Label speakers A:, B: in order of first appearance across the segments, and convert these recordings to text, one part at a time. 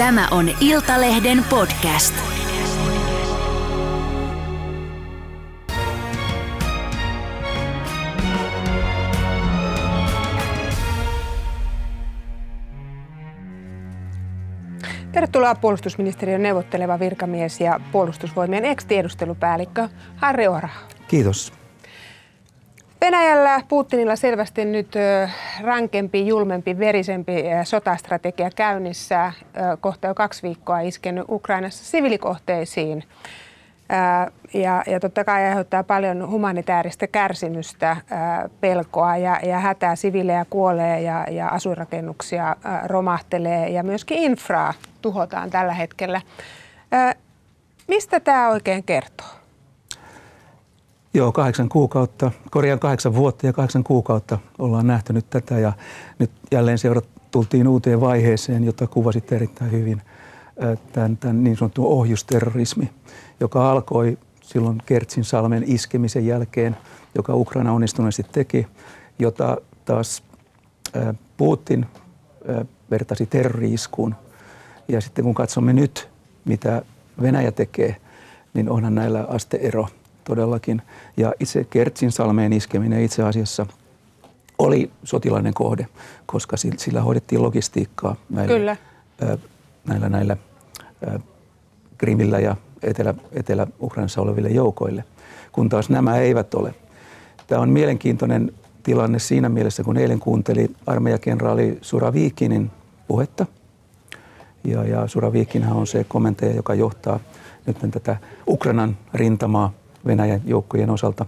A: Tämä on Iltalehden podcast.
B: Tervetuloa puolustusministeriön neuvotteleva virkamies ja puolustusvoimien ex-tiedustelupäällikkö Harri Oraha.
C: Kiitos.
B: Venäjällä Putinilla selvästi nyt rankempi, julmempi, verisempi sotastrategia käynnissä. Kohta jo kaksi viikkoa iskenyt Ukrainassa sivilikohteisiin. Ja, ja totta kai aiheuttaa paljon humanitaarista kärsimystä, pelkoa ja, ja hätää. Sivilejä kuolee ja, ja asuinrakennuksia romahtelee ja myöskin infraa tuhotaan tällä hetkellä. Mistä tämä oikein kertoo?
C: Joo, kahdeksan kuukautta, korjaan kahdeksan vuotta ja kahdeksan kuukautta ollaan nähty nyt tätä ja nyt jälleen seurat tultiin uuteen vaiheeseen, jota kuvasit erittäin hyvin, tämän, tämän niin sanottu ohjusterrorismi, joka alkoi silloin Kertsin salmen iskemisen jälkeen, joka Ukraina onnistuneesti teki, jota taas Putin vertasi terroriiskuun. Ja sitten kun katsomme nyt, mitä Venäjä tekee, niin onhan näillä asteero – todellakin. Ja itse Kertsin salmeen iskeminen itse asiassa oli sotilainen kohde, koska sillä hoidettiin logistiikkaa näillä, Kyllä. Näillä, näillä Krimillä ja Etelä, Etelä-Ukrainassa oleville joukoille, kun taas nämä eivät ole. Tämä on mielenkiintoinen tilanne siinä mielessä, kun eilen kuunteli armeijakenraali Suravikinin puhetta. Ja, ja Suravikinhan on se komentaja, joka johtaa nyt tätä Ukrainan rintamaa Venäjän joukkojen osalta,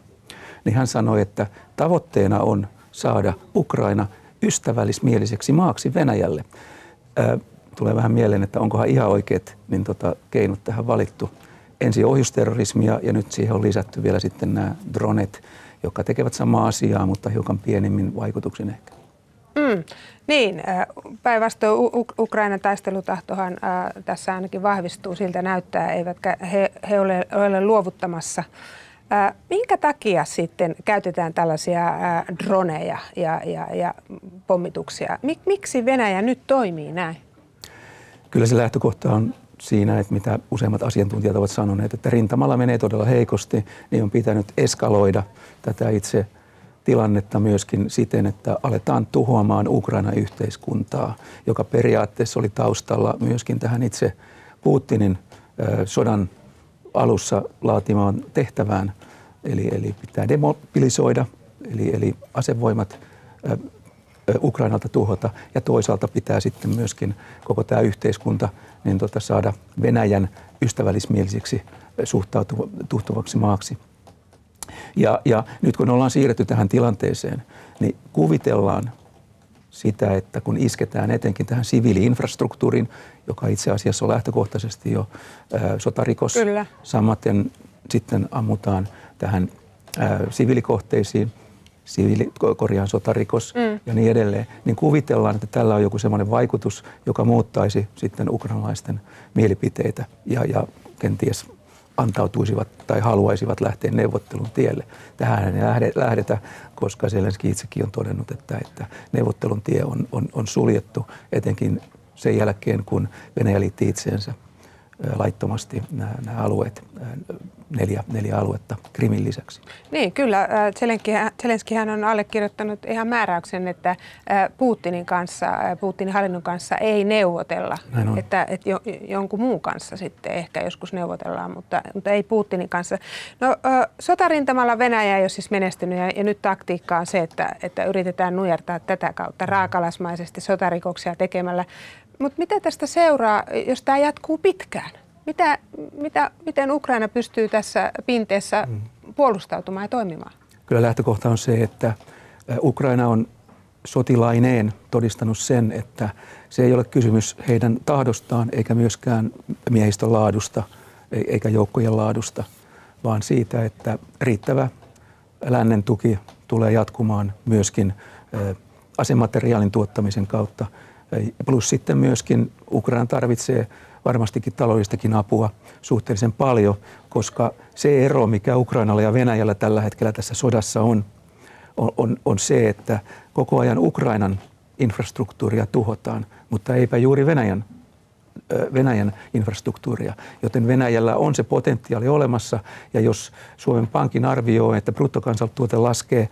C: niin hän sanoi, että tavoitteena on saada Ukraina ystävällismieliseksi maaksi Venäjälle. Ää, tulee vähän mieleen, että onkohan ihan oikeat niin tota, keinot tähän valittu. Ensin ohjusterrorismia ja nyt siihen on lisätty vielä sitten nämä dronet, jotka tekevät samaa asiaa, mutta hiukan pienemmin vaikutuksen ehkä.
B: Mm, niin, päinvastoin Ukrainan taistelutahtohan äh, tässä ainakin vahvistuu, siltä näyttää, eivätkä he, he ole, ole luovuttamassa. Äh, minkä takia sitten käytetään tällaisia äh, droneja ja, ja, ja pommituksia? Mik, miksi Venäjä nyt toimii näin?
C: Kyllä se lähtökohta on siinä, että mitä useimmat asiantuntijat ovat sanoneet, että rintamalla menee todella heikosti, niin on pitänyt eskaloida tätä itse tilannetta myöskin siten, että aletaan tuhoamaan Ukraina yhteiskuntaa, joka periaatteessa oli taustalla myöskin tähän itse Putinin sodan alussa laatimaan tehtävään. Eli, eli pitää demobilisoida, eli, eli asevoimat Ukrainalta tuhota ja toisaalta pitää sitten myöskin koko tämä yhteiskunta niin tota, saada Venäjän ystävällismielisiksi suhtautuvaksi maaksi. Ja, ja nyt kun ollaan siirretty tähän tilanteeseen, niin kuvitellaan sitä, että kun isketään etenkin tähän siviiliinfrastruktuuriin, joka itse asiassa on lähtökohtaisesti jo ää, sotarikos, Kyllä. samaten sitten ammutaan tähän ää, siviilikohteisiin, siviili, korjaan sotarikos mm. ja niin edelleen, niin kuvitellaan, että tällä on joku semmoinen vaikutus, joka muuttaisi sitten ukrainalaisten mielipiteitä ja, ja kenties antautuisivat tai haluaisivat lähteä neuvottelun tielle. Tähän ei lähdetä, koska Zelenski itsekin on todennut, että, että neuvottelun tie on, on, on suljettu etenkin sen jälkeen, kun Venäjä liitti itseensä laittomasti nämä, nämä alueet, neljä, neljä aluetta Krimin lisäksi.
B: Niin, kyllä. Zelenskihän on allekirjoittanut ihan määräyksen, että Putinin kanssa, Putinin hallinnon kanssa ei neuvotella. Että, että jonkun muun kanssa sitten ehkä joskus neuvotellaan, mutta, mutta ei Putinin kanssa. No, sotarintamalla Venäjä ei ole siis menestynyt ja, ja nyt taktiikka on se, että, että yritetään nujertaa tätä kautta raakalasmaisesti sotarikoksia tekemällä mutta mitä tästä seuraa, jos tämä jatkuu pitkään? Mitä, mitä, miten Ukraina pystyy tässä pinteessä mm. puolustautumaan ja toimimaan?
C: Kyllä lähtökohta on se, että Ukraina on sotilaineen todistanut sen, että se ei ole kysymys heidän tahdostaan eikä myöskään miehistön laadusta eikä joukkojen laadusta, vaan siitä, että riittävä lännen tuki tulee jatkumaan myöskin asemateriaalin tuottamisen kautta – Plus sitten myöskin Ukraina tarvitsee varmastikin taloudellistakin apua suhteellisen paljon, koska se ero, mikä Ukrainalla ja Venäjällä tällä hetkellä tässä sodassa on, on, on, on se, että koko ajan Ukrainan infrastruktuuria tuhotaan, mutta eipä juuri Venäjän Venäjän infrastruktuuria. Joten Venäjällä on se potentiaali olemassa ja jos Suomen Pankin arvioi, että bruttokansantuote laskee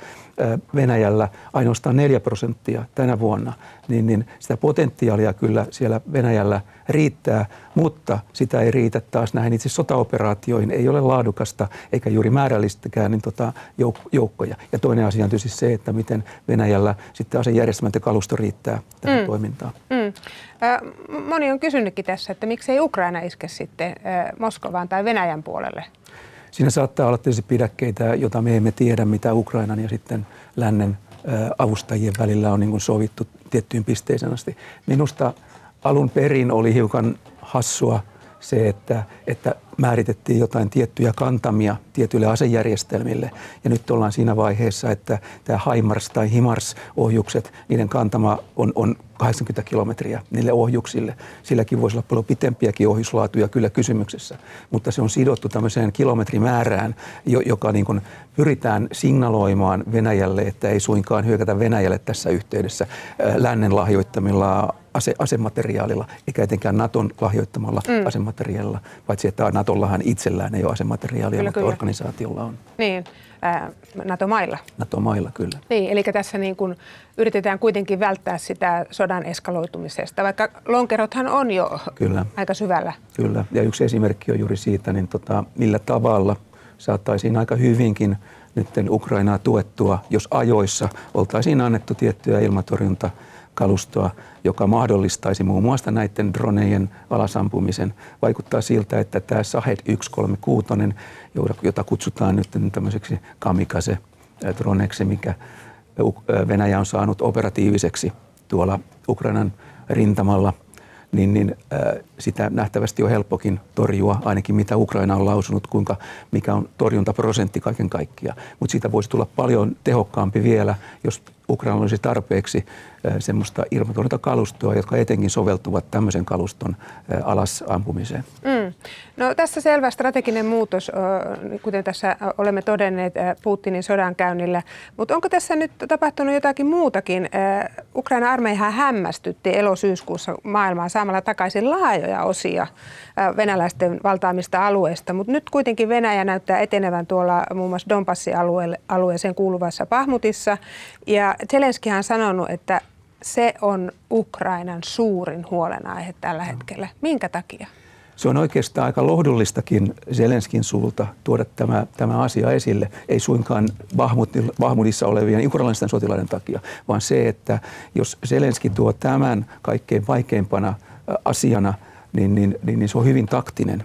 C: Venäjällä ainoastaan 4 prosenttia tänä vuonna, niin, niin sitä potentiaalia kyllä siellä Venäjällä riittää, mutta sitä ei riitä taas näihin itse sotaoperaatioihin. Ei ole laadukasta eikä juuri määrällistäkään niin tota, jouk- joukkoja. Ja toinen asia on tietysti se, että miten Venäjällä sitten asejärjestelmät ja kalusto riittää tähän mm. toimintaan. Mm.
B: Moni on kysynytkin tässä, että miksei Ukraina iske sitten Moskovaan tai Venäjän puolelle?
C: Siinä saattaa olla tietysti pidäkkeitä, jota me emme tiedä, mitä Ukrainan ja sitten lännen avustajien välillä on niin sovittu tiettyyn pisteeseen asti. Minusta alun perin oli hiukan hassua se, että, että määritettiin jotain tiettyjä kantamia tietyille asejärjestelmille. Ja nyt ollaan siinä vaiheessa, että tämä HIMARS tai HIMARS-ohjukset, niiden kantama on, on 80 kilometriä niille ohjuksille. Silläkin voisi olla paljon pitempiäkin ohjuslaatuja kyllä kysymyksessä, mutta se on sidottu tämmöiseen kilometrimäärään, joka niin kuin pyritään signaloimaan Venäjälle, että ei suinkaan hyökätä Venäjälle tässä yhteydessä lännen lahjoittamilla ase, asemateriaalilla, eikä etenkään Naton lahjoittamalla mm. asemateriaalilla, paitsi että Natollahan itsellään ei ole asemateriaalia, kyllä, mutta kyllä. organisaatiolla on.
B: Niin, äh, NATO-mailla.
C: NATO-mailla, kyllä.
B: Niin, eli tässä niin kuin yritetään kuitenkin välttää sitä sodan eskaloitumisesta, vaikka lonkerothan on jo kyllä. aika syvällä.
C: Kyllä, ja yksi esimerkki on juuri siitä, niin tota, millä tavalla saattaisiin aika hyvinkin nyt Ukrainaa tuettua, jos ajoissa oltaisiin annettu tiettyä ilmatorjunta kalustoa, joka mahdollistaisi muun muassa näiden dronejen alasampumisen. Vaikuttaa siltä, että tämä Sahed 136, jota kutsutaan nyt tämmöiseksi kamikaze-droneksi, mikä Venäjä on saanut operatiiviseksi tuolla Ukrainan rintamalla, niin, niin äh, sitä nähtävästi on helppokin torjua, ainakin mitä Ukraina on lausunut, kuinka, mikä on torjuntaprosentti kaiken kaikkiaan. Mutta siitä voisi tulla paljon tehokkaampi vielä, jos Ukraina olisi tarpeeksi semmoista ilmatorjuntakalustoa, jotka etenkin soveltuvat tämmöisen kaluston alas ampumiseen. Mm.
B: No, tässä selvä strateginen muutos, kuten tässä olemme todenneet Putinin sodankäynnillä. Mutta onko tässä nyt tapahtunut jotakin muutakin? Ukraina armeiha hämmästytti elosyyskuussa maailmaa saamalla takaisin laajoja osia venäläisten valtaamista alueista, mutta nyt kuitenkin Venäjä näyttää etenevän tuolla muun muassa Donbassin alueeseen kuuluvassa Pahmutissa. Ja Zelenski on sanonut, että se on Ukrainan suurin huolenaihe tällä hetkellä. Minkä takia?
C: Se on oikeastaan aika lohdullistakin Zelenskin suulta tuoda tämä, tämä asia esille. Ei suinkaan Bahmutissa olevien ukrainalaisten sotilaiden takia, vaan se, että jos Zelenski tuo tämän kaikkein vaikeimpana asiana, niin, niin, niin, niin se on hyvin taktinen.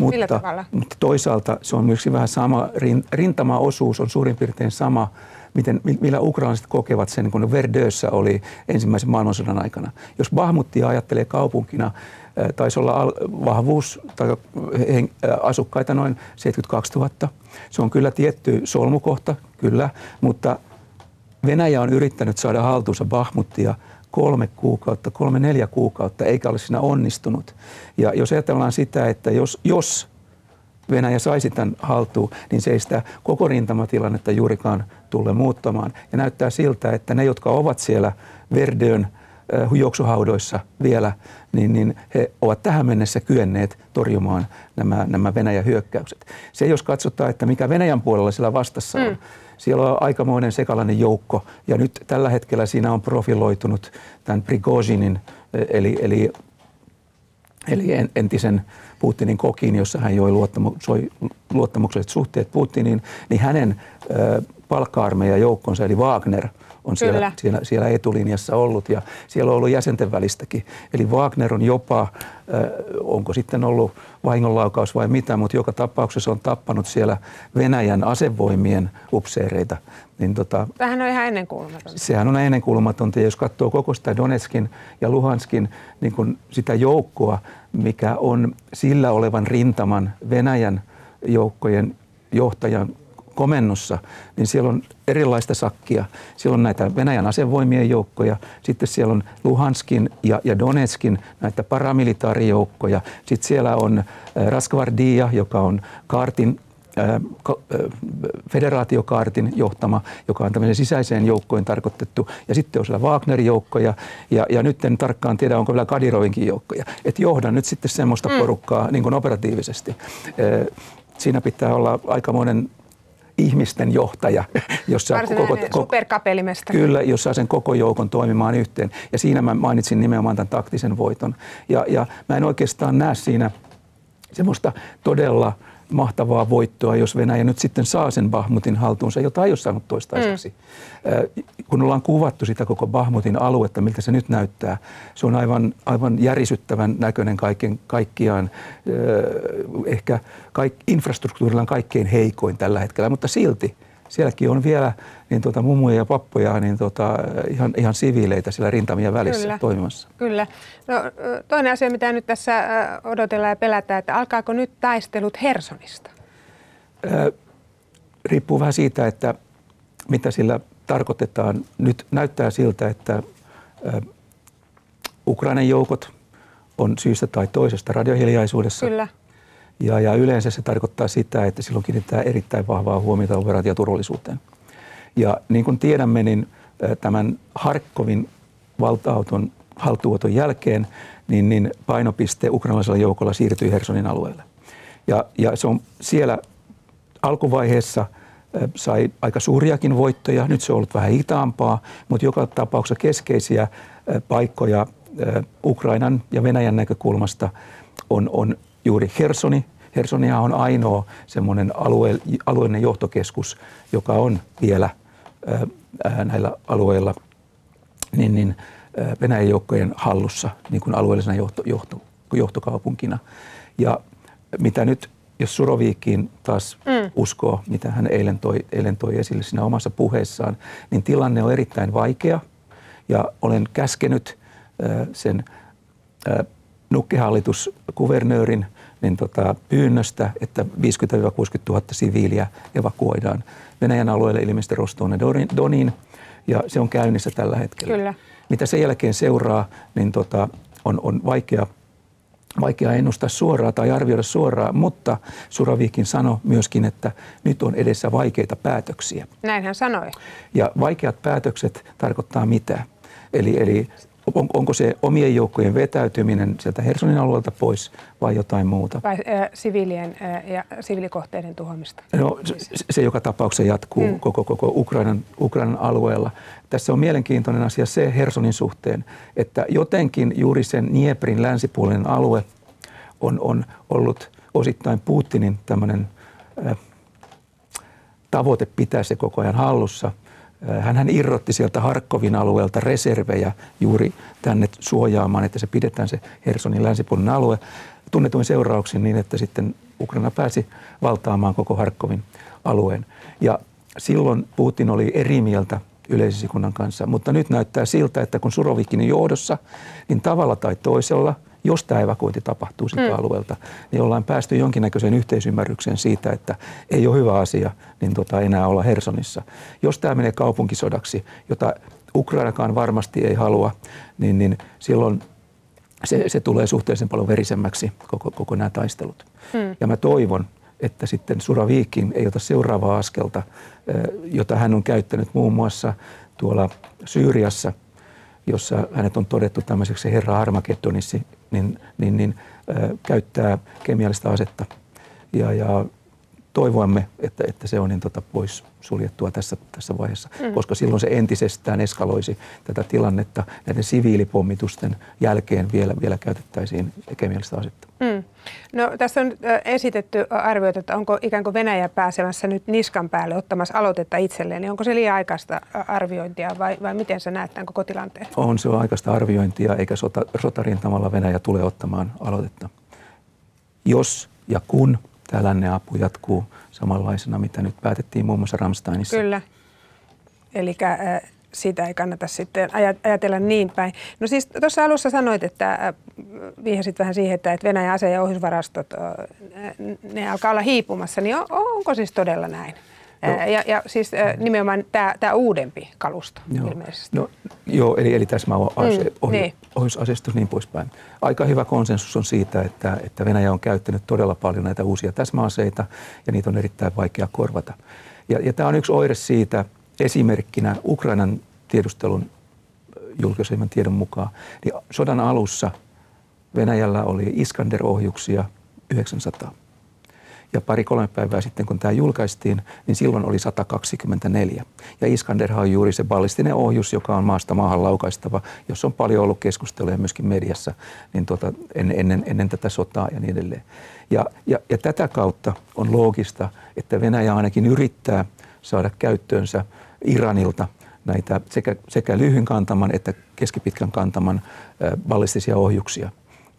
B: Mutta,
C: mutta toisaalta se on myös vähän sama, rintamaosuus on suurin piirtein sama miten, millä ukrainalaiset kokevat sen, kun Verdössä oli ensimmäisen maailmansodan aikana. Jos Bahmuttia ajattelee kaupunkina, taisi olla vahvuus tai asukkaita noin 72 000. Se on kyllä tietty solmukohta, kyllä, mutta Venäjä on yrittänyt saada haltuunsa Bahmuttia kolme kuukautta, kolme neljä kuukautta, eikä ole siinä onnistunut. Ja jos ajatellaan sitä, että jos, jos Venäjä saisi tämän haltuun, niin se ei sitä koko rintamatilannetta juurikaan tule muuttamaan. Ja näyttää siltä, että ne, jotka ovat siellä Verdön äh, juoksuhaudoissa vielä, niin, niin he ovat tähän mennessä kyenneet torjumaan nämä, nämä Venäjän hyökkäykset. Se, jos katsotaan, että mikä Venäjän puolella siellä vastassa on, mm. Siellä on aikamoinen sekalainen joukko, ja nyt tällä hetkellä siinä on profiloitunut tämän Prigozhinin, eli, eli, eli entisen Putinin kokin, jossa hän joi luottamukselliset suhteet Putiniin, niin hänen palkka-armeijan joukkonsa, eli Wagner, on siellä, siellä, siellä etulinjassa ollut ja siellä on ollut jäsenten välistäkin. Eli Wagner on jopa, äh, onko sitten ollut vahingonlaukaus vai mitä, mutta joka tapauksessa on tappanut siellä Venäjän asevoimien upseereita.
B: Niin tota, Tämähän on ihan ennenkuulumatonta.
C: Sehän on ennenkuulumatonta ja jos katsoo koko sitä Donetskin ja Luhanskin niin kun sitä joukkoa, mikä on sillä olevan rintaman Venäjän joukkojen johtajan komennossa, niin siellä on erilaista sakkia. Siellä on näitä Venäjän asevoimien joukkoja, sitten siellä on Luhanskin ja, ja Donetskin näitä paramilitaarijoukkoja, sitten siellä on äh, Raskvardia, joka on Kaartin federaatiokaartin johtama, joka on tämmöisen sisäiseen joukkojen tarkoitettu, ja sitten on siellä Wagnerin joukkoja, ja, ja nyt en tarkkaan tiedä, onko vielä Kadirovinkin joukkoja. Että johdan nyt sitten semmoista mm. porukkaa niin kuin operatiivisesti. Siinä pitää olla aikamoinen ihmisten johtaja,
B: jossa koko, superkapelimesta.
C: Kyllä, jos saa sen koko joukon toimimaan yhteen. Ja siinä mä mainitsin nimenomaan tämän taktisen voiton. Ja, ja mä en oikeastaan näe siinä semmoista todella – mahtavaa voittoa, jos Venäjä nyt sitten saa sen Bahmutin haltuunsa, jota ei ole saanut toistaiseksi. Mm. Kun ollaan kuvattu sitä koko Bahmutin aluetta, miltä se nyt näyttää, se on aivan, aivan järisyttävän näköinen kaiken, kaikkiaan. Ehkä kaik, infrastruktuurilla on kaikkein heikoin tällä hetkellä, mutta silti – sielläkin on vielä niin tuota, mummuja ja pappoja niin tuota, ihan, ihan siviileitä siellä rintamien välissä
B: Kyllä.
C: toimimassa.
B: Kyllä. No, toinen asia, mitä nyt tässä odotellaan ja pelätään, että alkaako nyt taistelut Hersonista?
C: Ö, riippuu vähän siitä, että mitä sillä tarkoitetaan. Nyt näyttää siltä, että ö, Ukrainan joukot on syystä tai toisesta radiohiljaisuudessa.
B: Kyllä.
C: Ja, ja yleensä se tarkoittaa sitä, että silloin kiinnittää erittäin vahvaa huomiota operaatioturvallisuuteen. Ja niin kuin tiedämme, niin tämän Harkkovin valtauton haltuoton jälkeen, niin, niin painopiste ukrainalaisella joukolla siirtyi Hersonin alueelle. Ja, ja se on siellä alkuvaiheessa sai aika suuriakin voittoja. Nyt se on ollut vähän hitaampaa, mutta joka tapauksessa keskeisiä paikkoja Ukrainan ja Venäjän näkökulmasta on, on juuri Hersoni. Hersonia on ainoa semmoinen alue, alueellinen johtokeskus, joka on vielä ää, näillä alueilla niin, niin, Venäjän joukkojen hallussa niin kuin alueellisena johto, johto, johtokaupunkina. Ja mitä nyt, jos Suroviikkiin taas mm. uskoo, mitä hän eilen toi, eilen toi esille siinä omassa puheessaan, niin tilanne on erittäin vaikea. Ja olen käskenyt äh, sen äh, nukkehallitus-kuvernöörin niin tota, pyynnöstä, että 50-60 000 siviiliä evakuoidaan Venäjän alueelle ilmeisesti Rostoon ja Doniin, ja se on käynnissä tällä hetkellä.
B: Kyllä.
C: Mitä sen jälkeen seuraa, niin tota, on, on vaikea, vaikea ennustaa suoraan tai arvioida suoraan, mutta Suravikin sanoi myöskin, että nyt on edessä vaikeita päätöksiä.
B: Näin hän sanoi.
C: Ja vaikeat päätökset tarkoittaa mitä? Eli, eli on, onko se omien joukkojen vetäytyminen sieltä Hersonin alueelta pois vai jotain muuta?
B: Vai äh, siviilien äh, ja siviilikohteiden tuhoamista?
C: No, se, se joka tapauksessa jatkuu mm. koko, koko Ukrainan, Ukrainan alueella. Tässä on mielenkiintoinen asia se Hersonin suhteen, että jotenkin juuri sen Nieprin länsipuolinen alue on, on ollut osittain Putinin tämmöinen äh, tavoite pitää se koko ajan hallussa – hän irrotti sieltä Harkkovin alueelta reservejä juuri tänne suojaamaan, että se pidetään se Hersonin länsipuolinen alue tunnetuin seurauksin niin, että sitten Ukraina pääsi valtaamaan koko Harkkovin alueen. Ja silloin Putin oli eri mieltä yleisesikunnan kanssa, mutta nyt näyttää siltä, että kun Surovikin johdossa, niin tavalla tai toisella – jos tämä evakuointi tapahtuu siltä mm. alueelta, niin ollaan päästy jonkinnäköiseen yhteisymmärrykseen siitä, että ei ole hyvä asia niin tota, enää olla Hersonissa. Jos tämä menee kaupunkisodaksi, jota Ukrainakaan varmasti ei halua, niin, niin silloin se, se tulee suhteellisen paljon verisemmäksi koko, koko nämä taistelut. Mm. Ja mä toivon, että sitten Suraviikin ei ota seuraavaa askelta, jota hän on käyttänyt muun muassa tuolla Syyriassa – jossa hänet on todettu tämmöiseksi herra Armageddonissa, niin, niin, niin äh, käyttää kemiallista asetta. Ja, ja toivoamme, että, että se on niin tota, pois suljettua tässä, tässä vaiheessa, mm. koska silloin se entisestään eskaloisi tätä tilannetta. Näiden siviilipommitusten jälkeen vielä, vielä käytettäisiin kemiallista asetta. Mm.
B: No, tässä on esitetty arvioita, että onko ikään kuin Venäjä pääsemässä nyt niskan päälle ottamassa aloitetta itselleen. Niin onko se liian aikaista arviointia vai, vai miten sä näet tämän koko tilanteen?
C: On se aikaista arviointia, eikä sota, sotarintamalla Venäjä tule ottamaan aloitetta. Jos ja kun tämä lännen apu jatkuu samanlaisena, mitä nyt päätettiin muun muassa Ramsteinissa.
B: Kyllä. Eli äh, sitä ei kannata sitten ajatella niin päin. No siis tuossa alussa sanoit, että äh, viihasit vähän siihen, että Venäjän ase- ja ohjusvarastot, äh, ne alkaa olla hiipumassa, niin on, onko siis todella näin? Ja, ja siis nimenomaan tämä, tämä uudempi kalusto
C: Joo.
B: ilmeisesti.
C: No, joo, eli, eli täsmä
B: Mm,
C: ohjus,
B: niin.
C: ohjusasestus niin poispäin. Aika hyvä konsensus on siitä, että, että Venäjä on käyttänyt todella paljon näitä uusia täsmäaseita ja niitä on erittäin vaikea korvata. Ja, ja tämä on yksi oire siitä esimerkkinä Ukrainan tiedustelun julkaisemman tiedon mukaan. Niin sodan alussa Venäjällä oli Iskander-ohjuksia 900. Ja pari-kolme päivää sitten, kun tämä julkaistiin, niin silloin oli 124. Ja Iskanderhan on juuri se ballistinen ohjus, joka on maasta maahan laukaistava, jossa on paljon ollut keskusteluja myöskin mediassa niin tota, ennen, ennen, tätä sotaa ja niin edelleen. Ja, ja, ja tätä kautta on loogista, että Venäjä ainakin yrittää saada käyttöönsä Iranilta näitä sekä, sekä lyhyen kantaman että keskipitkän kantaman ballistisia ohjuksia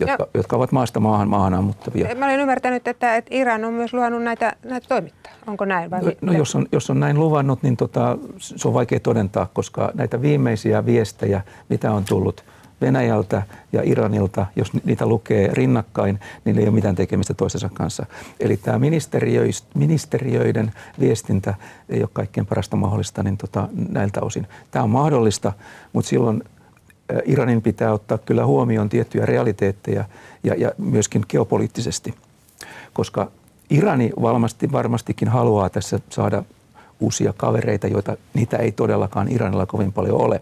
C: jotka, jotka ovat maasta maahan maahan ammuttavia.
B: Mä olen ymmärtänyt, että, että Iran on myös luvannut näitä, näitä toimittaa. Onko näin? Vai
C: no, no jos, on, jos on näin luvannut, niin tota, se on vaikea todentaa, koska näitä viimeisiä viestejä, mitä on tullut Venäjältä ja Iranilta, jos niitä lukee rinnakkain, niin ei ole mitään tekemistä toistensa kanssa. Eli tämä ministeriöiden viestintä ei ole kaikkein parasta mahdollista niin tota, näiltä osin. Tämä on mahdollista, mutta silloin Iranin pitää ottaa kyllä huomioon tiettyjä realiteetteja ja, ja myöskin geopoliittisesti, koska Irani varmasti, varmastikin haluaa tässä saada uusia kavereita, joita niitä ei todellakaan Iranilla kovin paljon ole.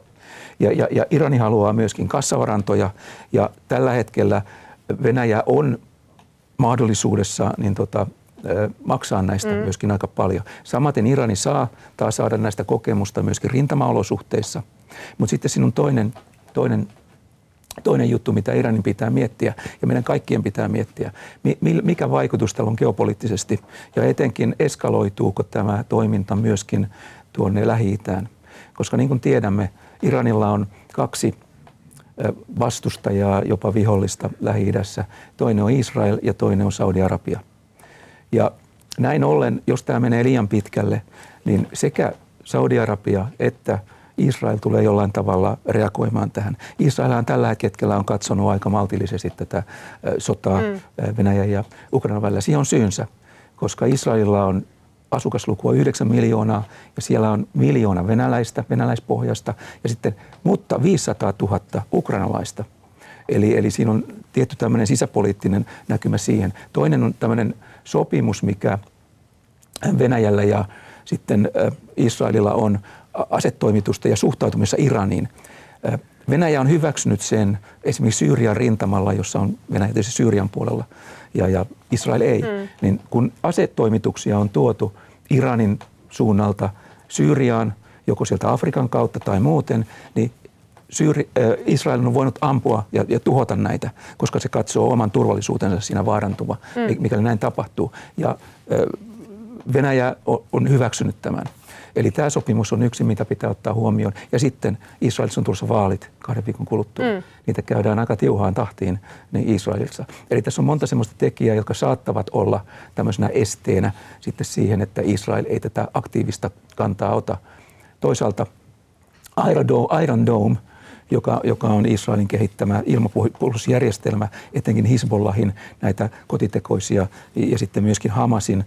C: Ja, ja, ja Irani haluaa myöskin kassavarantoja ja tällä hetkellä Venäjä on mahdollisuudessa niin tota, maksaa näistä mm. myöskin aika paljon. Samaten Irani saa taas saada näistä kokemusta myöskin rintamaolosuhteissa. Mutta sitten siinä on toinen toinen, toinen juttu, mitä Iranin pitää miettiä ja meidän kaikkien pitää miettiä. Mikä vaikutus tällä on geopoliittisesti ja etenkin eskaloituuko tämä toiminta myöskin tuonne Lähi-Itään. Koska niin kuin tiedämme, Iranilla on kaksi vastustajaa, jopa vihollista Lähi-idässä. Toinen on Israel ja toinen on Saudi-Arabia. Ja näin ollen, jos tämä menee liian pitkälle, niin sekä Saudi-Arabia että Israel tulee jollain tavalla reagoimaan tähän. Israelhan tällä hetkellä on katsonut aika maltillisesti tätä sotaa mm. Venäjän ja Ukrainan välillä. Siihen on syynsä, koska Israelilla on asukaslukua 9 miljoonaa ja siellä on miljoona venäläistä, venäläispohjasta ja sitten, mutta 500 000 ukrainalaista. Eli, eli siinä on tietty tämmöinen sisäpoliittinen näkymä siihen. Toinen on tämmöinen sopimus, mikä Venäjällä ja sitten Israelilla on asetoimitusta ja suhtautumista Iraniin. Venäjä on hyväksynyt sen esimerkiksi Syyrian rintamalla, jossa on Venäjä tietysti Syyrian puolella ja, ja Israel ei. Mm. Niin kun asetoimituksia on tuotu Iranin suunnalta Syyriaan, joko sieltä Afrikan kautta tai muuten, niin Syyri, äh, Israel on voinut ampua ja, ja tuhota näitä, koska se katsoo oman turvallisuutensa siinä vaarantuva, mm. mikäli näin tapahtuu. Ja äh, Venäjä on hyväksynyt tämän. Eli tämä sopimus on yksi, mitä pitää ottaa huomioon. Ja sitten Israelissa on tulossa vaalit kahden viikon kuluttua. Mm. Niitä käydään aika tiuhaan tahtiin niin Israelissa. Eli tässä on monta sellaista tekijää, jotka saattavat olla tämmöisenä esteenä sitten siihen, että Israel ei tätä aktiivista kantaa ota. Toisaalta Iron Dome – joka, joka on Israelin kehittämä ilmapuolustusjärjestelmä, etenkin Hisbollahin näitä kotitekoisia ja sitten myöskin Hamasin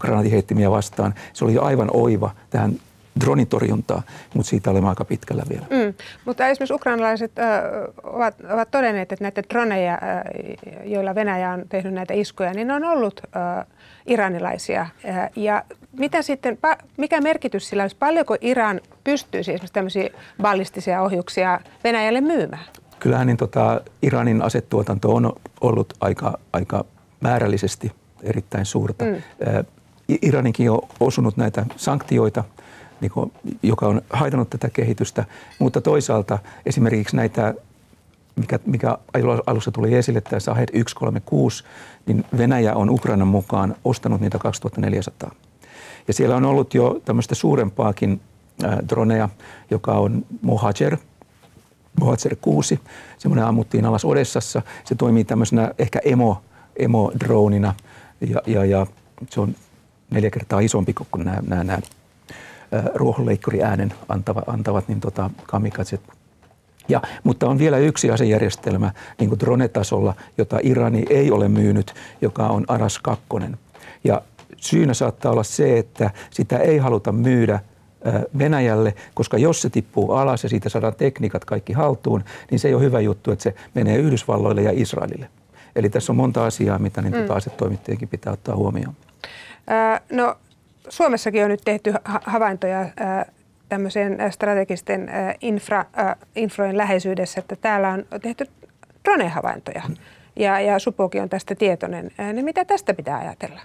C: granatiheittimiä vastaan. Se oli aivan oiva tähän dronitorjuntaa, mutta siitä olemme aika pitkällä vielä. Mm,
B: mutta esimerkiksi ukrainalaiset äh, ovat, ovat todenneet, että näitä droneja, äh, joilla Venäjä on tehnyt näitä iskuja, niin ne on ollut äh, iranilaisia. Äh, ja mitä sitten, mikä merkitys sillä olisi? Paljonko Iran pystyisi esimerkiksi tämmöisiä ballistisia ohjuksia Venäjälle myymään?
C: Kyllähän niin tota, Iranin asetuotanto on ollut aika, aika määrällisesti erittäin suurta. Mm. Iraninkin on osunut näitä sanktioita, niin kuin, joka on haitannut tätä kehitystä, mutta toisaalta esimerkiksi näitä mikä, mikä alussa tuli esille, tämä Sahed 136, niin Venäjä on Ukrainan mukaan ostanut niitä 2400. Ja siellä on ollut jo tämmöistä suurempaakin äh, droneja, joka on Mohajer, Mohajer 6. Semmoinen ammuttiin alas Odessassa. Se toimii tämmöisenä ehkä emo, emo-dronina ja, ja, ja se on neljä kertaa isompi kuin nämä, nämä, nämä ruohonleikkuriäänen antavat, antavat niin tota, kamikatset. Ja, mutta on vielä yksi asejärjestelmä niin kuin drone-tasolla, jota Irani ei ole myynyt, joka on Aras 2. Ja syynä saattaa olla se, että sitä ei haluta myydä Venäjälle, koska jos se tippuu alas ja siitä saadaan tekniikat kaikki haltuun, niin se ei ole hyvä juttu, että se menee Yhdysvalloille ja Israelille. Eli tässä on monta asiaa, mitä niin tuota mm. asetoimittajienkin pitää ottaa huomioon.
B: No Suomessakin on nyt tehty havaintoja tämmöisen strategisten infra, infrojen läheisyydessä, että täällä on tehty drone-havaintoja. Ja, ja Supokin on tästä tietoinen. Niin mitä tästä pitää ajatella?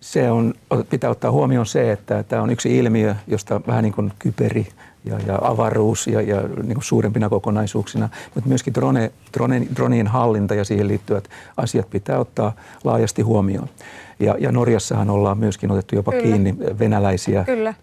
C: Se on, pitää ottaa huomioon se, että tämä on yksi ilmiö, josta vähän niin kuin kyperi ja, ja avaruus ja, ja niin kuin suurempina kokonaisuuksina, mutta myöskin drone, drone, dronien hallinta ja siihen liittyvät asiat pitää ottaa laajasti huomioon. Ja, ja Norjassahan ollaan myöskin otettu jopa Kyllä. kiinni venäläisiä Kyllä.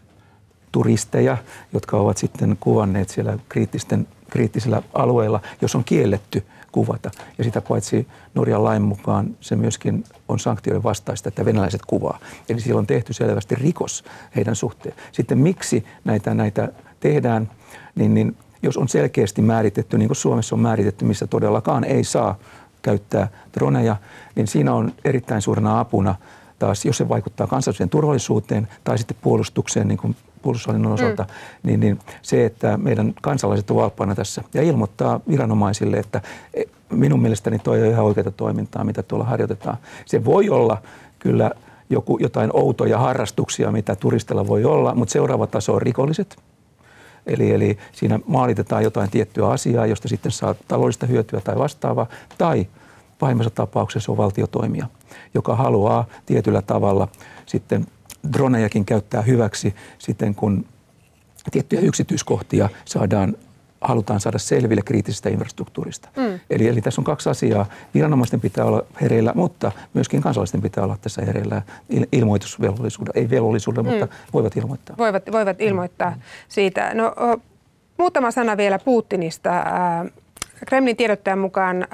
C: turisteja, jotka ovat sitten kuvanneet siellä kriittisten, kriittisillä alueilla, jos on kielletty kuvata. Ja sitä paitsi Norjan lain mukaan se myöskin on sanktioiden vastaista, että venäläiset kuvaa. Eli siellä on tehty selvästi rikos heidän suhteen. Sitten miksi näitä, näitä tehdään, niin, niin jos on selkeästi määritetty, niin kuin Suomessa on määritetty, missä todellakaan ei saa käyttää droneja, niin siinä on erittäin suurena apuna taas, jos se vaikuttaa kansalliseen turvallisuuteen tai sitten puolustukseen, niin kuin puolustushallinnon osalta, mm. niin, niin se, että meidän kansalaiset ovat valppaina tässä ja ilmoittaa viranomaisille, että e, minun mielestäni toi on ihan oikeaa toimintaa, mitä tuolla harjoitetaan. Se voi olla kyllä joku, jotain outoja harrastuksia, mitä turistilla voi olla, mutta seuraava taso on rikolliset – Eli, eli siinä maalitetaan jotain tiettyä asiaa, josta sitten saa taloudellista hyötyä tai vastaavaa. Tai pahimmassa tapauksessa on valtiotoimija, joka haluaa tietyllä tavalla sitten dronejakin käyttää hyväksi sitten, kun tiettyjä yksityiskohtia saadaan halutaan saada selville kriittisestä infrastruktuurista. Mm. Eli, eli tässä on kaksi asiaa. Viranomaisten pitää olla hereillä, mutta myöskin kansalaisten pitää olla tässä hereillä il, ilmoitusvelvollisuudella. Ei velvollisuudella, mm. mutta voivat ilmoittaa.
B: Voivat, voivat ilmoittaa mm. siitä. No, muutama sana vielä Putinista. Kremlin tiedottajan mukaan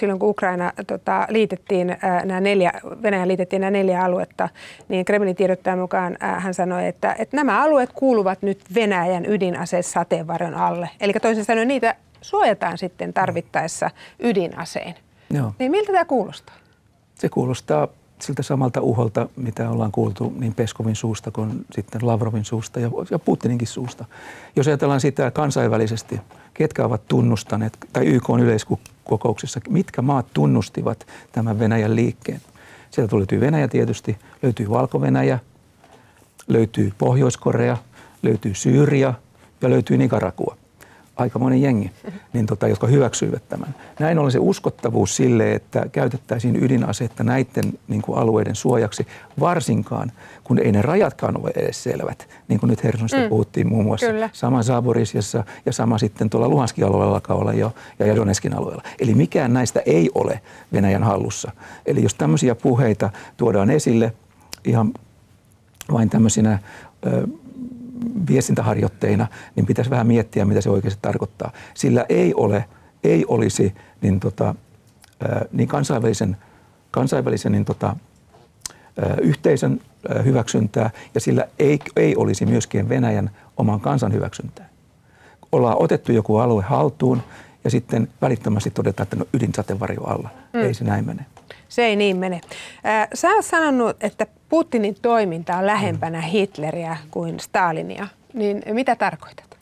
B: silloin kun Ukraina tota, liitettiin nämä neljä, Venäjä liitettiin nämä neljä aluetta, niin Kremlin tiedottajan mukaan hän sanoi, että, että nämä alueet kuuluvat nyt Venäjän sateenvarjon alle. Eli toisin sanoen niitä suojataan sitten tarvittaessa ydinaseen. Joo. Niin miltä tämä kuulostaa?
C: Se kuulostaa siltä samalta uholta, mitä ollaan kuultu niin Peskovin suusta kuin sitten Lavrovin suusta ja, ja Putininkin suusta. Jos ajatellaan sitä kansainvälisesti, ketkä ovat tunnustaneet, tai YK on yleiskokouksessa, mitkä maat tunnustivat tämän Venäjän liikkeen. Sieltä löytyy Venäjä tietysti, löytyy Valko-Venäjä, löytyy Pohjois-Korea, löytyy Syyria ja löytyy Nicaragua aikamoinen jengi, niin tota, jotka hyväksyivät tämän. Näin ollen se uskottavuus sille, että käytettäisiin ydinasetta näiden niin kuin alueiden suojaksi, varsinkaan kun ei ne rajatkaan ole edes selvät, niin kuin nyt Hersonista mm. puhuttiin muun muassa. Kyllä. Sama Zaborisiassa ja sama sitten tuolla Luhanskin alueella alkaa olla jo ja Donetskin alueella. Eli mikään näistä ei ole Venäjän hallussa. Eli jos tämmöisiä puheita tuodaan esille ihan vain tämmöisinä ö, viestintäharjoitteina, niin pitäisi vähän miettiä, mitä se oikeasti tarkoittaa. Sillä ei ole, ei olisi niin, tota, niin kansainvälisen, kansainvälisen niin, tota, yhteisön hyväksyntää ja sillä ei, ei olisi myöskään Venäjän oman kansan hyväksyntää. Ollaan otettu joku alue haltuun ja sitten välittömästi todetaan, että no ydinsatevarjo alla. Mm. Ei se näin mene.
B: Se ei niin mene. Sä oot sanonut, että Putinin toiminta on lähempänä Hitleriä kuin Stalinia. Niin mitä tarkoitat?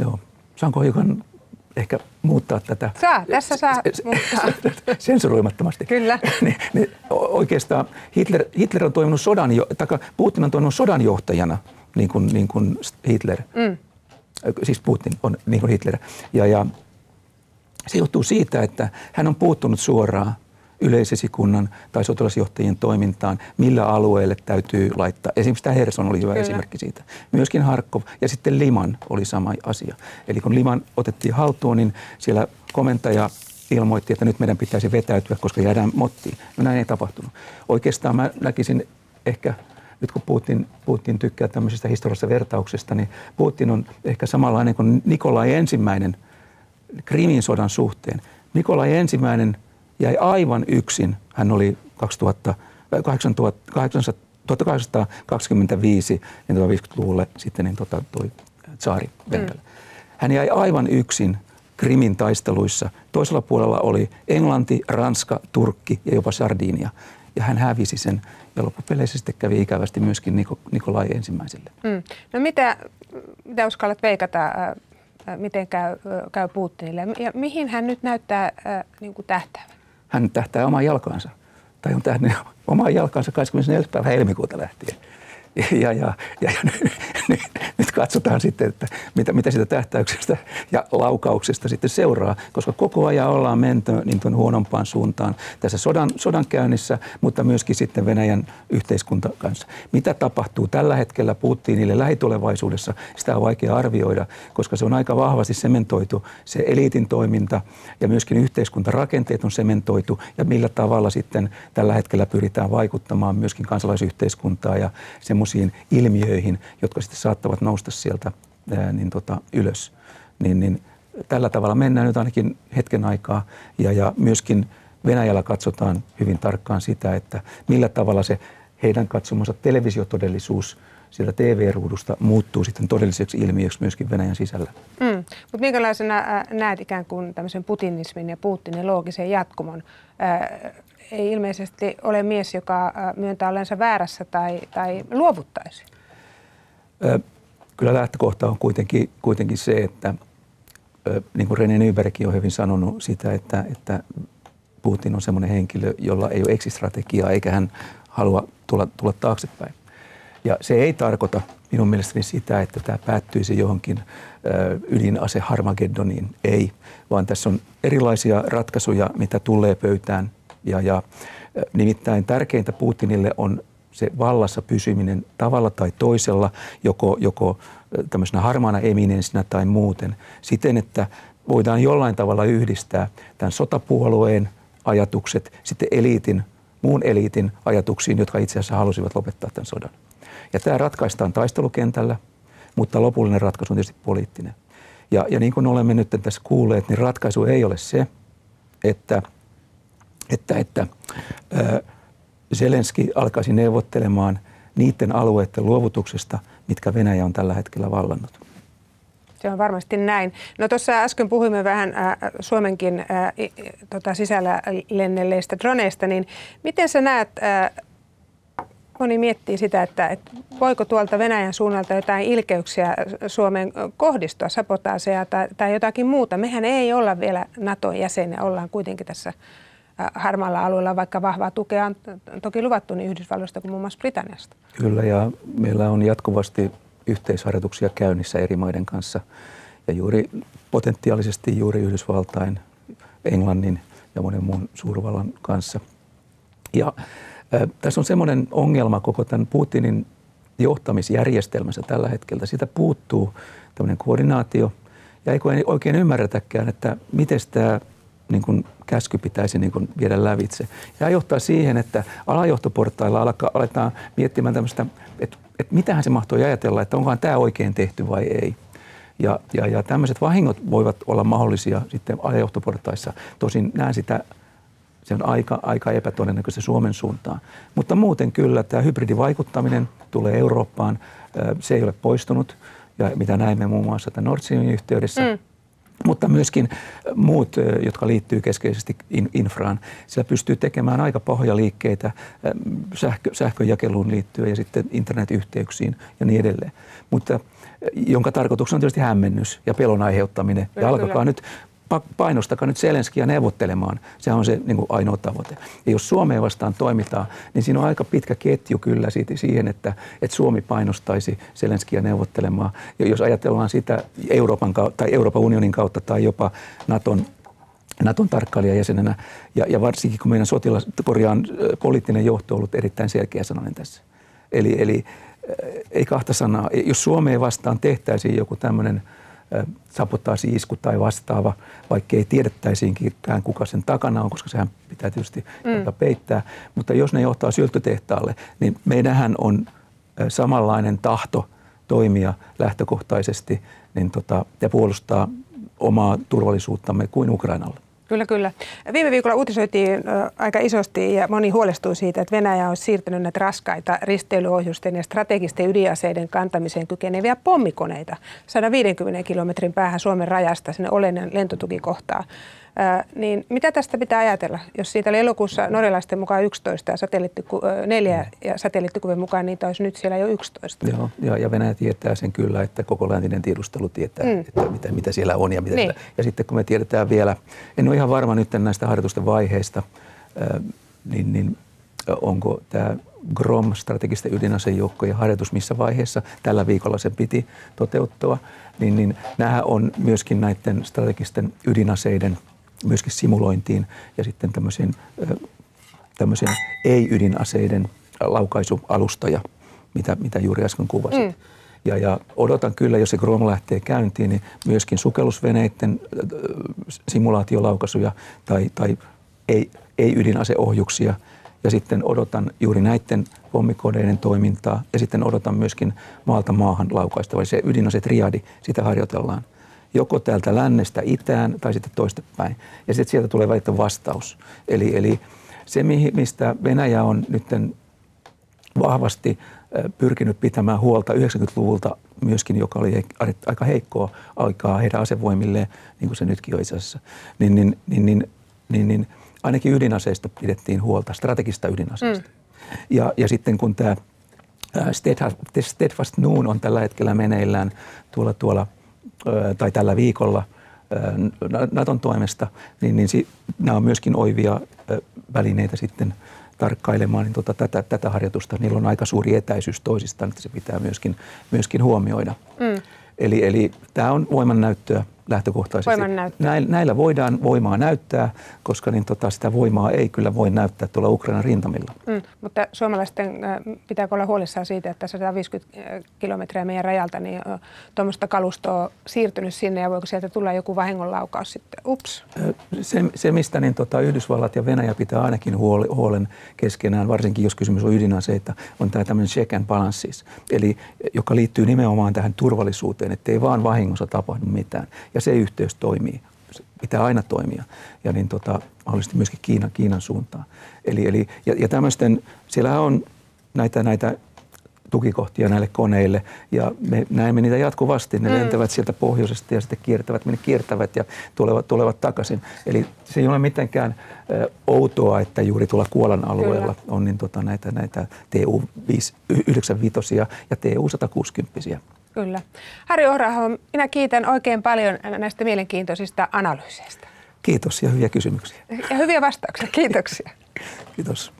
C: Joo, saanko hiukan ehkä muuttaa tätä?
B: Saa, tässä saa muuttaa.
C: Sensuroimattomasti.
B: Kyllä.
C: niin, niin oikeastaan Hitler, Hitler on toiminut sodan, taka, Putin on toiminut sodanjohtajana, niin kuin, niin kuin Hitler. Mm. Siis Putin on niin kuin Hitler. Ja, ja se johtuu siitä, että hän on puuttunut suoraan yleisesikunnan tai sotilasjohtajien toimintaan, millä alueelle täytyy laittaa. Esimerkiksi tämä Herson oli hyvä Kyllä. esimerkki siitä. Myöskin Harkov ja sitten Liman oli sama asia. Eli kun Liman otettiin haltuun, niin siellä komentaja ilmoitti, että nyt meidän pitäisi vetäytyä, koska jäädään mottiin. No näin ei tapahtunut. Oikeastaan mä näkisin ehkä nyt kun Putin, Putin tykkää tämmöisestä historiallisesta vertauksesta, niin Putin on ehkä samanlainen kuin Nikolai ensimmäinen Krimin sodan suhteen. Nikolai ensimmäinen – jäi aivan yksin. Hän oli 2000, 1825 niin 50-luvulle sitten niin tota, toi tsaari Venäjällä. Mm. Hän jäi aivan yksin Krimin taisteluissa. Toisella puolella oli Englanti, Ranska, Turkki ja jopa Sardinia. ja hän hävisi sen ja loppupeleissä sitten kävi ikävästi myöskin Niko, Nikolai ensimmäiselle. Mm.
B: No mitä, mitä uskallat veikata, äh, miten käy, käy Putinille ja mihin hän nyt näyttää äh, niin kuin tähtäävän?
C: Hän tähtää omaan jalkaansa tai on tähdännyt omaan jalkaansa 24. päivä helmikuuta lähtien. Ja, ja, ja, ja nyt, nyt katsotaan sitten, että mitä, mitä sitä tähtäyksestä ja laukauksesta sitten seuraa, koska koko ajan ollaan menty niin tuon huonompaan suuntaan tässä sodan, sodan käynnissä, mutta myöskin sitten Venäjän yhteiskunta kanssa. Mitä tapahtuu tällä hetkellä Putinille lähitulevaisuudessa, sitä on vaikea arvioida, koska se on aika vahvasti sementoitu se eliitin toiminta ja myöskin yhteiskuntarakenteet on sementoitu ja millä tavalla sitten tällä hetkellä pyritään vaikuttamaan myöskin kansalaisyhteiskuntaa ja semmoisiin ilmiöihin, jotka sitten saattavat nousta sieltä niin tota, ylös. Niin, niin tällä tavalla mennään nyt ainakin hetken aikaa ja, ja myöskin Venäjällä katsotaan hyvin tarkkaan sitä, että millä tavalla se heidän katsomansa televisiotodellisuus sieltä TV-ruudusta muuttuu sitten todelliseksi ilmiöksi myöskin Venäjän sisällä.
B: Mm. Mutta minkälaisena näet ikään kuin tämmöisen putinismin ja Putinin loogisen jatkumon? Ei ilmeisesti ole mies, joka myöntää ollensa väärässä tai, tai luovuttaisi.
C: Kyllä lähtökohta on kuitenkin, kuitenkin se, että niin kuin René Nybergkin on hyvin sanonut sitä, että, että Putin on semmoinen henkilö, jolla ei ole eksistrategiaa eikä hän halua tulla, tulla taaksepäin. Ja se ei tarkoita minun mielestäni sitä, että tämä päättyisi johonkin ydinase Harmageddoniin. Ei, vaan tässä on erilaisia ratkaisuja, mitä tulee pöytään – ja, ja nimittäin tärkeintä Putinille on se vallassa pysyminen tavalla tai toisella, joko, joko tämmöisenä harmaana eminenssinä tai muuten, siten, että voidaan jollain tavalla yhdistää tämän sotapuolueen ajatukset sitten eliitin, muun eliitin ajatuksiin, jotka itse asiassa halusivat lopettaa tämän sodan. Ja tämä ratkaistaan taistelukentällä, mutta lopullinen ratkaisu on tietysti poliittinen. Ja, ja niin kuin olemme nyt tässä kuulleet, niin ratkaisu ei ole se, että – että, että Zelenski alkaisi neuvottelemaan niiden alueiden luovutuksesta, mitkä Venäjä on tällä hetkellä vallannut.
B: Se on varmasti näin. No tuossa äsken puhuimme vähän äh, Suomenkin äh, tota, sisällä lennelleistä droneista, niin miten sä näet, äh, moni miettii sitä, että, voiko tuolta Venäjän suunnalta jotain ilkeyksiä Suomen kohdistua, sabotaaseja tai, tai jotakin muuta. Mehän ei olla vielä nato jäseniä, ollaan kuitenkin tässä harmaalla alueella, vaikka vahvaa tukea on toki luvattu niin Yhdysvalloista kuin muun muassa Britanniasta.
C: Kyllä, ja meillä on jatkuvasti yhteisharjoituksia käynnissä eri maiden kanssa. Ja juuri potentiaalisesti juuri Yhdysvaltain, Englannin ja monen muun suurvallan kanssa. Ja äh, tässä on semmoinen ongelma koko tämän Putinin johtamisjärjestelmässä tällä hetkellä. Siitä puuttuu tämmöinen koordinaatio. Ja ei oikein ymmärretäkään, että miten tämä niin kuin käsky pitäisi niin kuin viedä lävitse. Ja johtaa siihen, että alajohtoportailla alkaa, aletaan miettimään tämmöistä, että, että mitähän se mahtoi ajatella, että onkohan tämä oikein tehty vai ei. Ja, ja, ja tämmöiset vahingot voivat olla mahdollisia sitten alajohtoportaissa. Tosin näen sitä, se on aika, aika epätodennäköistä Suomen suuntaan. Mutta muuten kyllä tämä hybridivaikuttaminen tulee Eurooppaan. Se ei ole poistunut, ja mitä näimme muun muassa tämän Nord yhteydessä. Mm mutta myöskin muut, jotka liittyy keskeisesti infraan. Siellä pystyy tekemään aika pahoja liikkeitä sähkö, sähköjakeluun liittyen ja sitten internetyhteyksiin ja niin edelleen. Mutta jonka tarkoituksena on tietysti hämmennys ja pelon aiheuttaminen. Ja alkakaa nyt painostakaa nyt Zelenskiä neuvottelemaan. Se on se niin kuin ainoa tavoite. Ja jos Suomeen vastaan toimitaan, niin siinä on aika pitkä ketju kyllä siitä, siihen, että, että Suomi painostaisi Zelenskiä neuvottelemaan. Ja jos ajatellaan sitä Euroopan, tai Euroopan unionin kautta tai jopa Naton Naton tarkkailijajäsenenä, ja, ja varsinkin kun meidän sotilas, korjaan, poliittinen johto on ollut erittäin selkeä sananen tässä. Eli, eli ei kahta sanaa. Jos Suomeen vastaan tehtäisiin joku tämmöinen sabotaasi-isku tai vastaava, vaikka ei tiedettäisiinkään kuka sen takana on, koska sehän pitää tietysti mm. peittää. Mutta jos ne johtaa syltytehtaalle, niin meidähän on samanlainen tahto toimia lähtökohtaisesti niin tota, ja puolustaa omaa turvallisuuttamme kuin Ukrainalla.
B: Kyllä, kyllä. Viime viikolla uutisoitiin aika isosti ja moni huolestui siitä, että Venäjä on siirtänyt näitä raskaita risteilyohjusten ja strategisten ydinaseiden kantamiseen kykeneviä pommikoneita 150 kilometrin päähän Suomen rajasta sinne Olenen lentotukikohtaa. niin mitä tästä pitää ajatella, jos siitä oli elokuussa norjalaisten mukaan 11 ja satelliittiku, neljä ja satelliittikuvien mukaan niitä olisi nyt siellä jo 11?
C: Joo, ja, ja Venäjä tietää sen kyllä, että koko läntinen tiedustelu tietää, mm. että mitä, mitä siellä on ja mitä niin. siellä, Ja sitten kun me tiedetään vielä, en ole ihan varma nyt näistä harjoitusten vaiheista, niin, niin onko tämä GROM, strategisten ydinasejoukkojen harjoitus, missä vaiheessa tällä viikolla se piti toteuttaa, niin, niin nämä on myöskin näiden strategisten ydinaseiden myöskin simulointiin ja sitten tämmöisen, tämmöisen ei-ydinaseiden laukaisualustoja, mitä, mitä juuri äsken kuvasit. Mm. Ja, ja odotan kyllä, jos se GROM lähtee käyntiin, niin myöskin sukellusveneiden simulaatiolaukasuja tai, tai ei, ei-ydinaseohjuksia – ja sitten odotan juuri näiden pommikodeiden toimintaa ja sitten odotan myöskin maalta maahan laukaista, vai se ydinase triadi, sitä harjoitellaan. Joko täältä lännestä itään tai sitten toistepäin. Ja sitten sieltä tulee välittä vastaus. Eli, eli se, mistä Venäjä on nyt vahvasti pyrkinyt pitämään huolta 90-luvulta myöskin, joka oli aika heikkoa aikaa heidän asevoimilleen, niin kuin se nytkin on itse asiassa, niin, niin, niin, niin, niin, niin ainakin ydinaseista pidettiin huolta, strategista ydinaseista. Mm. Ja, ja sitten kun tämä Steadfast Noon on tällä hetkellä meneillään tuolla, tuolla tai tällä viikolla Naton toimesta, niin, niin si, nämä on myöskin oivia välineitä sitten tarkkailemaan niin tota, tätä, tätä harjoitusta. Niillä on aika suuri etäisyys toisistaan, että se pitää myöskin, myöskin huomioida. Mm. Eli, eli tämä on voimannäyttöä lähtökohtaisesti. Näillä, näillä voidaan voimaa näyttää, koska niin tota, sitä voimaa ei kyllä voi näyttää tuolla Ukrainan rintamilla. Mm,
B: mutta suomalaisten äh, pitääkö olla huolissaan siitä, että 150 äh, kilometriä meidän rajalta, niin tuommoista kalustoa siirtynyt sinne ja voiko sieltä tulla joku vahingonlaukaus sitten? Ups.
C: Se, se mistä niin tota, Yhdysvallat ja Venäjä pitää ainakin huolen keskenään, varsinkin jos kysymys on ydinaseita, on tämä tämmöinen check and balances, eli joka liittyy nimenomaan tähän turvallisuuteen, ettei vaan vahingossa tapahdu mitään ja se yhteys toimii. Se pitää aina toimia ja niin tota, mahdollisesti myöskin Kiinan, Kiinan suuntaan. Eli, eli, ja, ja tämmöisten, siellä on näitä, näitä tukikohtia näille koneille ja me näemme niitä jatkuvasti. Ne mm. lentävät sieltä pohjoisesta ja sitten kiertävät, minne kiertävät ja tulevat, tulevat takaisin. Eli se ei ole mitenkään ö, outoa, että juuri tuolla Kuolan alueella Kyllä. on niin tota, näitä, näitä TU-95 ja TU-160.
B: Kyllä. Harri Ohraho, minä kiitän oikein paljon näistä mielenkiintoisista analyyseistä.
C: Kiitos ja hyviä kysymyksiä.
B: Ja hyviä vastauksia. Kiitoksia.
C: Kiitos.